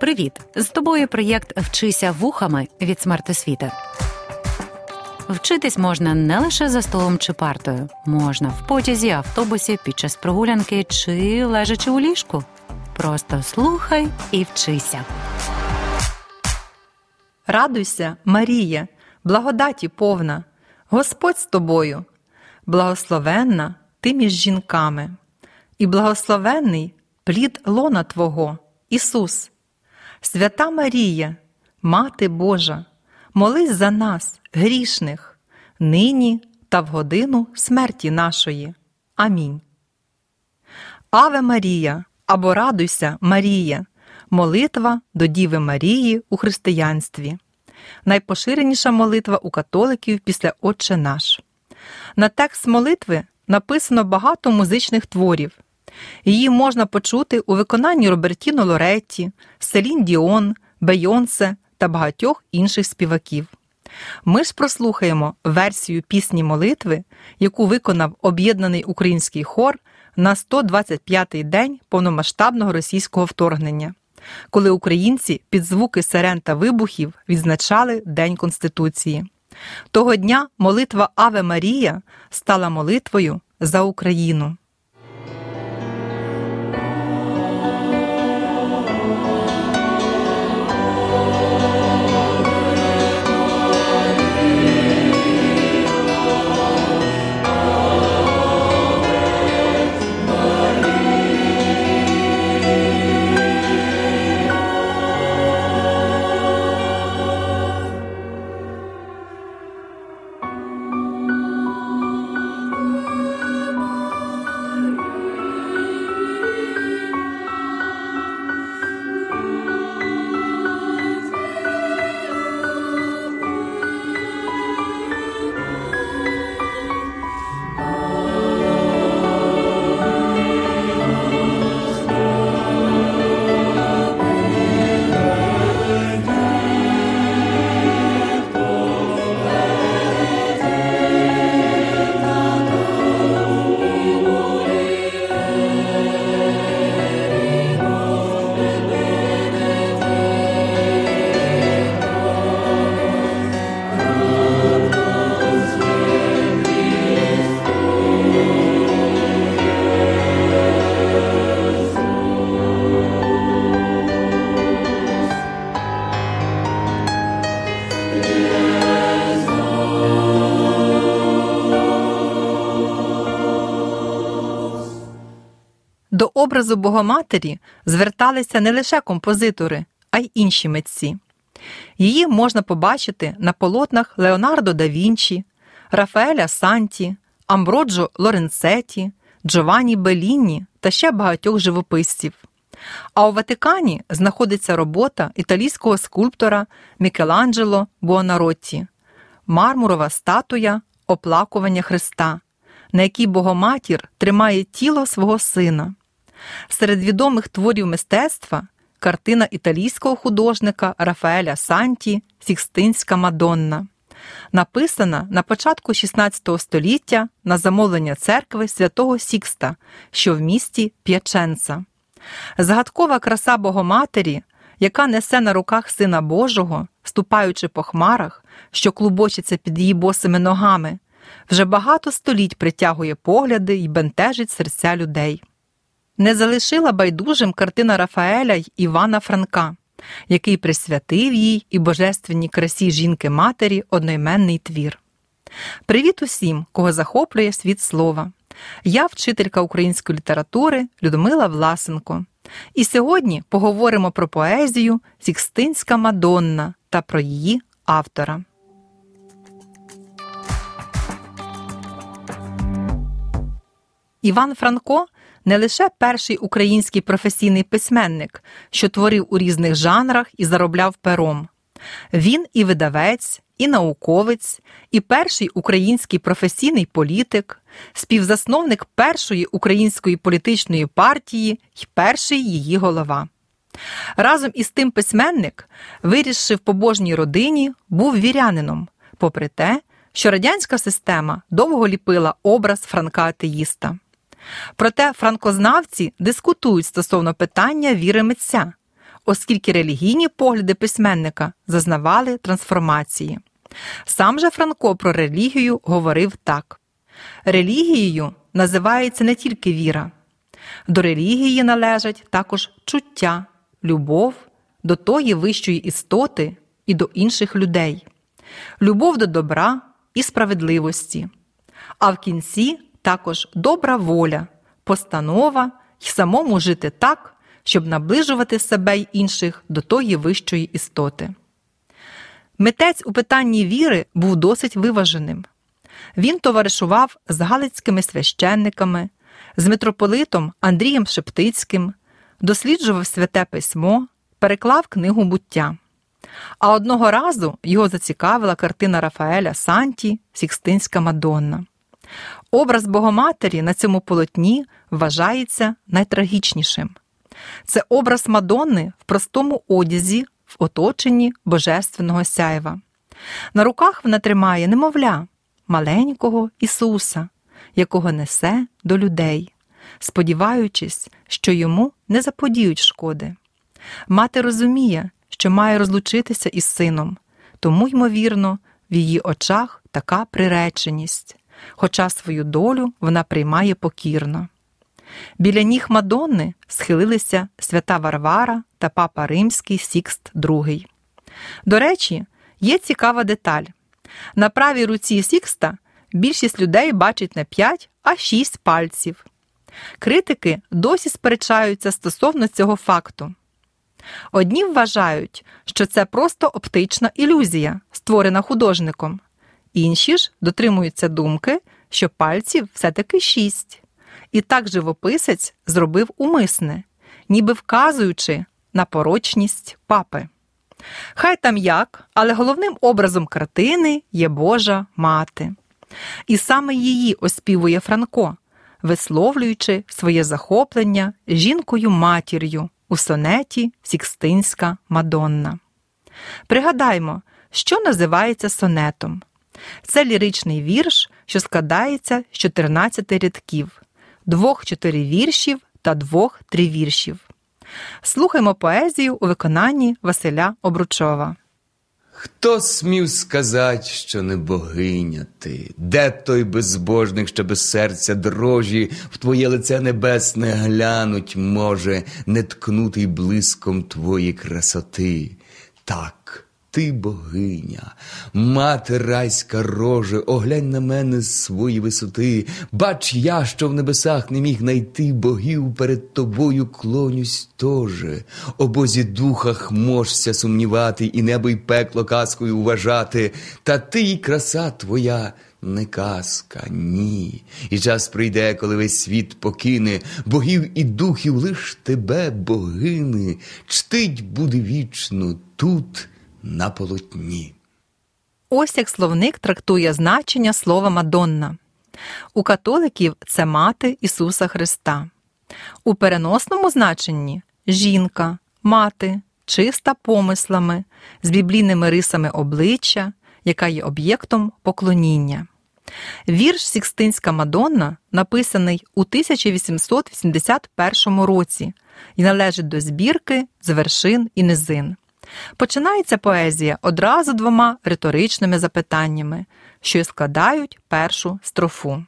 Привіт! З тобою проєкт Вчися вухами від смертосвіти. Вчитись можна не лише за столом чи партою, можна в потязі, автобусі, під час прогулянки чи лежачи у ліжку. Просто слухай і вчися. Радуйся, Марія, благодаті повна, Господь з тобою, благословенна ти між жінками, і благословенний плід лона Твого, Ісус. Свята Марія, Мати Божа, молись за нас, грішних, нині та в годину смерті нашої. Амінь. Аве Марія або Радуйся, Марія, молитва до Діви Марії у християнстві. Найпоширеніша молитва у католиків після Отче наш. На текст молитви написано багато музичних творів. Її можна почути у виконанні Робертіно Лоретті, Селін Діон, Бейонсе та багатьох інших співаків. Ми ж прослухаємо версію пісні молитви, яку виконав об'єднаний український хор на 125-й день повномасштабного російського вторгнення, коли українці під звуки сирен та вибухів відзначали День Конституції. Того дня молитва Аве Марія стала молитвою за Україну. Образу Богоматері зверталися не лише композитори, а й інші митці. Її можна побачити на полотнах Леонардо да Вінчі, Рафаеля Санті, Амброджо Лоренцеті, Джованні Белінні та ще багатьох живописців. А у Ватикані знаходиться робота італійського скульптора Мікеланджело Буонаротті, мармурова статуя Оплакування Христа, на якій Богоматір тримає тіло свого сина. Серед відомих творів мистецтва картина італійського художника Рафаеля Санті Сікстинська Мадонна, написана на початку XVI століття на замовлення церкви святого Сікста, що в місті П'яченца. Загадкова краса Богоматері, яка несе на руках Сина Божого, ступаючи по хмарах, що клубочиться під її босими ногами, вже багато століть притягує погляди й бентежить серця людей. Не залишила байдужим картина Рафаеля й Івана Франка, який присвятив їй і божественній красі жінки-матері одноіменний твір. Привіт усім, кого захоплює світ слова. Я вчителька української літератури Людмила Власенко. І сьогодні поговоримо про поезію Сікстинська Мадонна та про її автора. Іван Франко не лише перший український професійний письменник, що творив у різних жанрах і заробляв пером. Він і видавець, і науковець, і перший український професійний політик, співзасновник першої української політичної партії і перший її голова. Разом із тим письменник, вирісши в побожній родині, був вірянином, попри те, що радянська система довго ліпила образ Франка атеїста. Проте франкознавці дискутують стосовно питання віри митця, оскільки релігійні погляди письменника зазнавали трансформації. Сам же Франко про релігію говорив так: релігією називається не тільки віра, до релігії належать також чуття, любов до тої вищої істоти і до інших людей, любов до добра і справедливості, а в кінці також добра воля, постанова й самому жити так, щоб наближувати себе й інших до тої вищої істоти. Митець у питанні віри був досить виваженим. Він товаришував з галицькими священниками, з митрополитом Андрієм Шептицьким, досліджував святе письмо, переклав книгу буття. А одного разу його зацікавила картина Рафаеля Санті Сікстинська Мадонна. Образ Богоматері на цьому полотні вважається найтрагічнішим. Це образ Мадонни в простому одязі в оточенні Божественного сяєва. На руках вона тримає немовля, маленького Ісуса, якого несе до людей, сподіваючись, що йому не заподіють шкоди. Мати розуміє, що має розлучитися із сином, тому, ймовірно, в її очах така приреченість, хоча свою долю вона приймає покірно. Біля ніг Мадонни схилилися свята Варвара та папа Римський Сікст II. До речі, є цікава деталь. На правій руці Сікста більшість людей бачить не 5, а 6 пальців. Критики досі сперечаються стосовно цього факту. Одні вважають, що це просто оптична ілюзія, створена художником, інші ж дотримуються думки, що пальців все-таки шість. І так живописець зробив умисне, ніби вказуючи на порочність папи. Хай там як, але головним образом картини є Божа мати. І саме її оспівує Франко, висловлюючи своє захоплення жінкою матір'ю у сонеті Сікстинська Мадонна. Пригадаймо, що називається сонетом. Це ліричний вірш, що складається з 14 рядків, двох чотири віршів та двох три віршів. Слухаймо поезію у виконанні Василя Обручова. Хто смів сказати, що не богиня ти? Де той безбожник, що без серця дрожі в твоє лице небесне глянуть може, не ткнутий блиском твої красоти? Так, ти богиня, мати райська роже, оглянь на мене з свої висоти. Бач я, що в небесах не міг найти богів, перед тобою клонюсь тоже. О Бозі духах можся сумнівати, і небо й пекло казкою вважати, та ти й краса твоя. Не казка, ні. І час прийде, коли весь світ покине, богів і духів лиш тебе, богини, чтить буде вічно тут на полотні. Ось як словник трактує значення слова Мадонна. У католиків це мати Ісуса Христа. У переносному значенні жінка, мати, чиста помислами, з біблійними рисами обличчя, яка є об'єктом поклоніння. Вірш Сікстинська Мадонна написаний у 1881 році і належить до збірки з вершин і низин. Починається поезія одразу двома риторичними запитаннями, що складають першу строфу.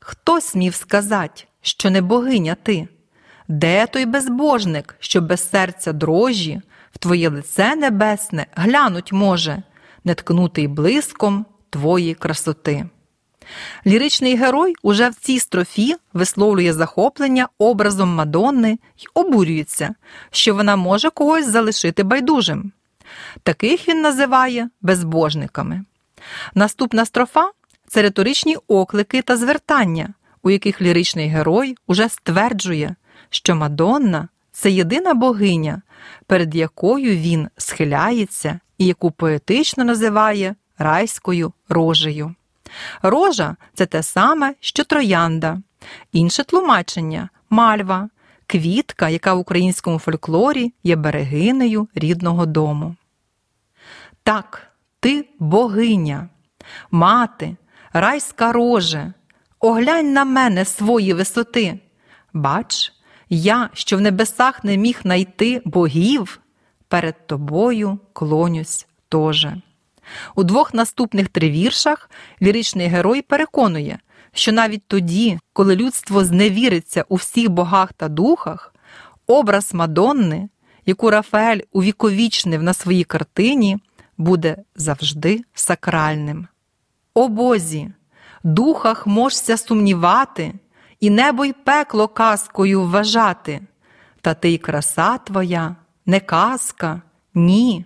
Хто смів сказати, що не богиня ти? Де той безбожник, що без серця дрожі, в твоє лице небесне глянуть може, не ткнутий блиском твої красоти? Ліричний герой уже в цій строфі висловлює захоплення образом Мадонни й обурюється, що вона може когось залишити байдужим. Таких він називає безбожниками. Наступна строфа це риторичні оклики та звертання, у яких ліричний герой уже стверджує, що Мадонна це єдина богиня, перед якою він схиляється і яку поетично називає райською рожею. Рожа це те саме, що троянда, інше тлумачення мальва, квітка, яка в українському фольклорі є берегинею рідного дому. Так, ти богиня, мати, райська роже, оглянь на мене свої висоти. Бач, Я, що в небесах не міг найти богів, перед тобою клонюсь тоже. У двох наступних тривіршах ліричний герой переконує, що навіть тоді, коли людство зневіриться у всіх богах та духах, образ Мадонни, яку Рафаель увіковічнив на своїй картині, буде завжди сакральним. О Бозі, духах можся сумнівати, і небо й пекло казкою вважати, та ти й краса твоя, не казка, ні.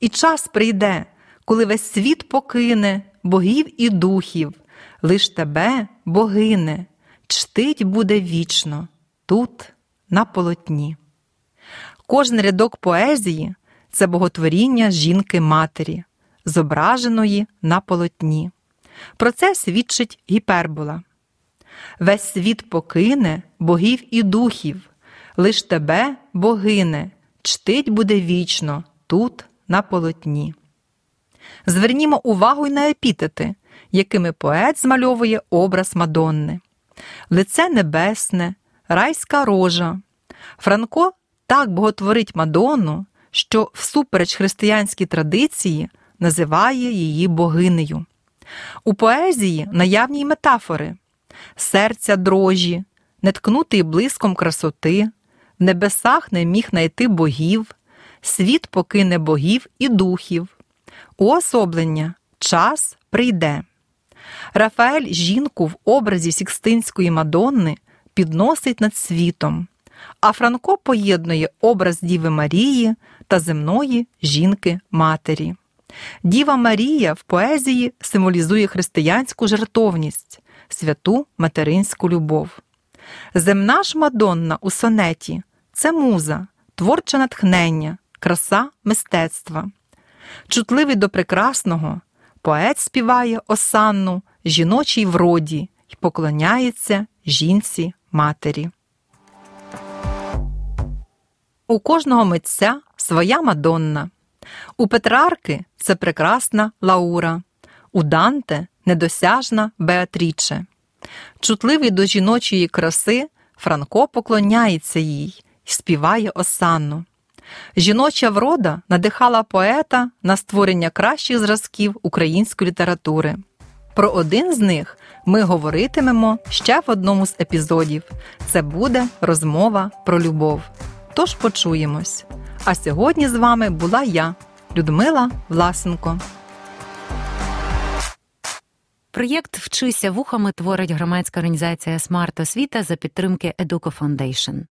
І час прийде, коли весь світ покине богів і духів, лиш тебе, богине, чтить буде вічно тут, на полотні. Кожен рядок поезії це боготворіння жінки-матері, зображеної на полотні. Про це свідчить гіпербола. Весь світ покине богів і духів, лиш тебе, богине, чтить буде вічно тут, на полотні. Звернімо увагу й на епітети, якими поет змальовує образ Мадонни. Лице небесне, райська рожа. Франко так боготворить Мадонну, що, всупереч християнській традиції, називає її богинею. У поезії наявні й метафори серця дрожі, неткнутий блиском красоти, в небесах не міг найти богів, світ покине богів і духів. Уособлення час прийде. Рафаель жінку в образі Сікстинської Мадонни підносить над світом, а Франко поєднує образ Діви Марії та земної жінки-матері. Діва Марія в поезії символізує християнську жертовність, святу материнську любов. Земна ж Мадонна у сонеті це муза, творче натхнення, краса мистецтва. Чутливий до прекрасного, поет співає осанну жіночій вроді і поклоняється жінці матері. У кожного митця своя Мадонна. У Петрарки це прекрасна Лаура, у Данте недосяжна Беатріче. Чутливий до жіночої краси, Франко поклоняється їй і співає осанну. Жіноча врода надихала поета на створення кращих зразків української літератури. Про один з них ми говоритимемо ще в одному з епізодів. Це буде розмова про любов. Тож почуємось. А сьогодні з вами була я, Людмила Власенко. Проєкт Вчися вухами творить громадська організація Смарт Освіта за підтримки Educo Foundation.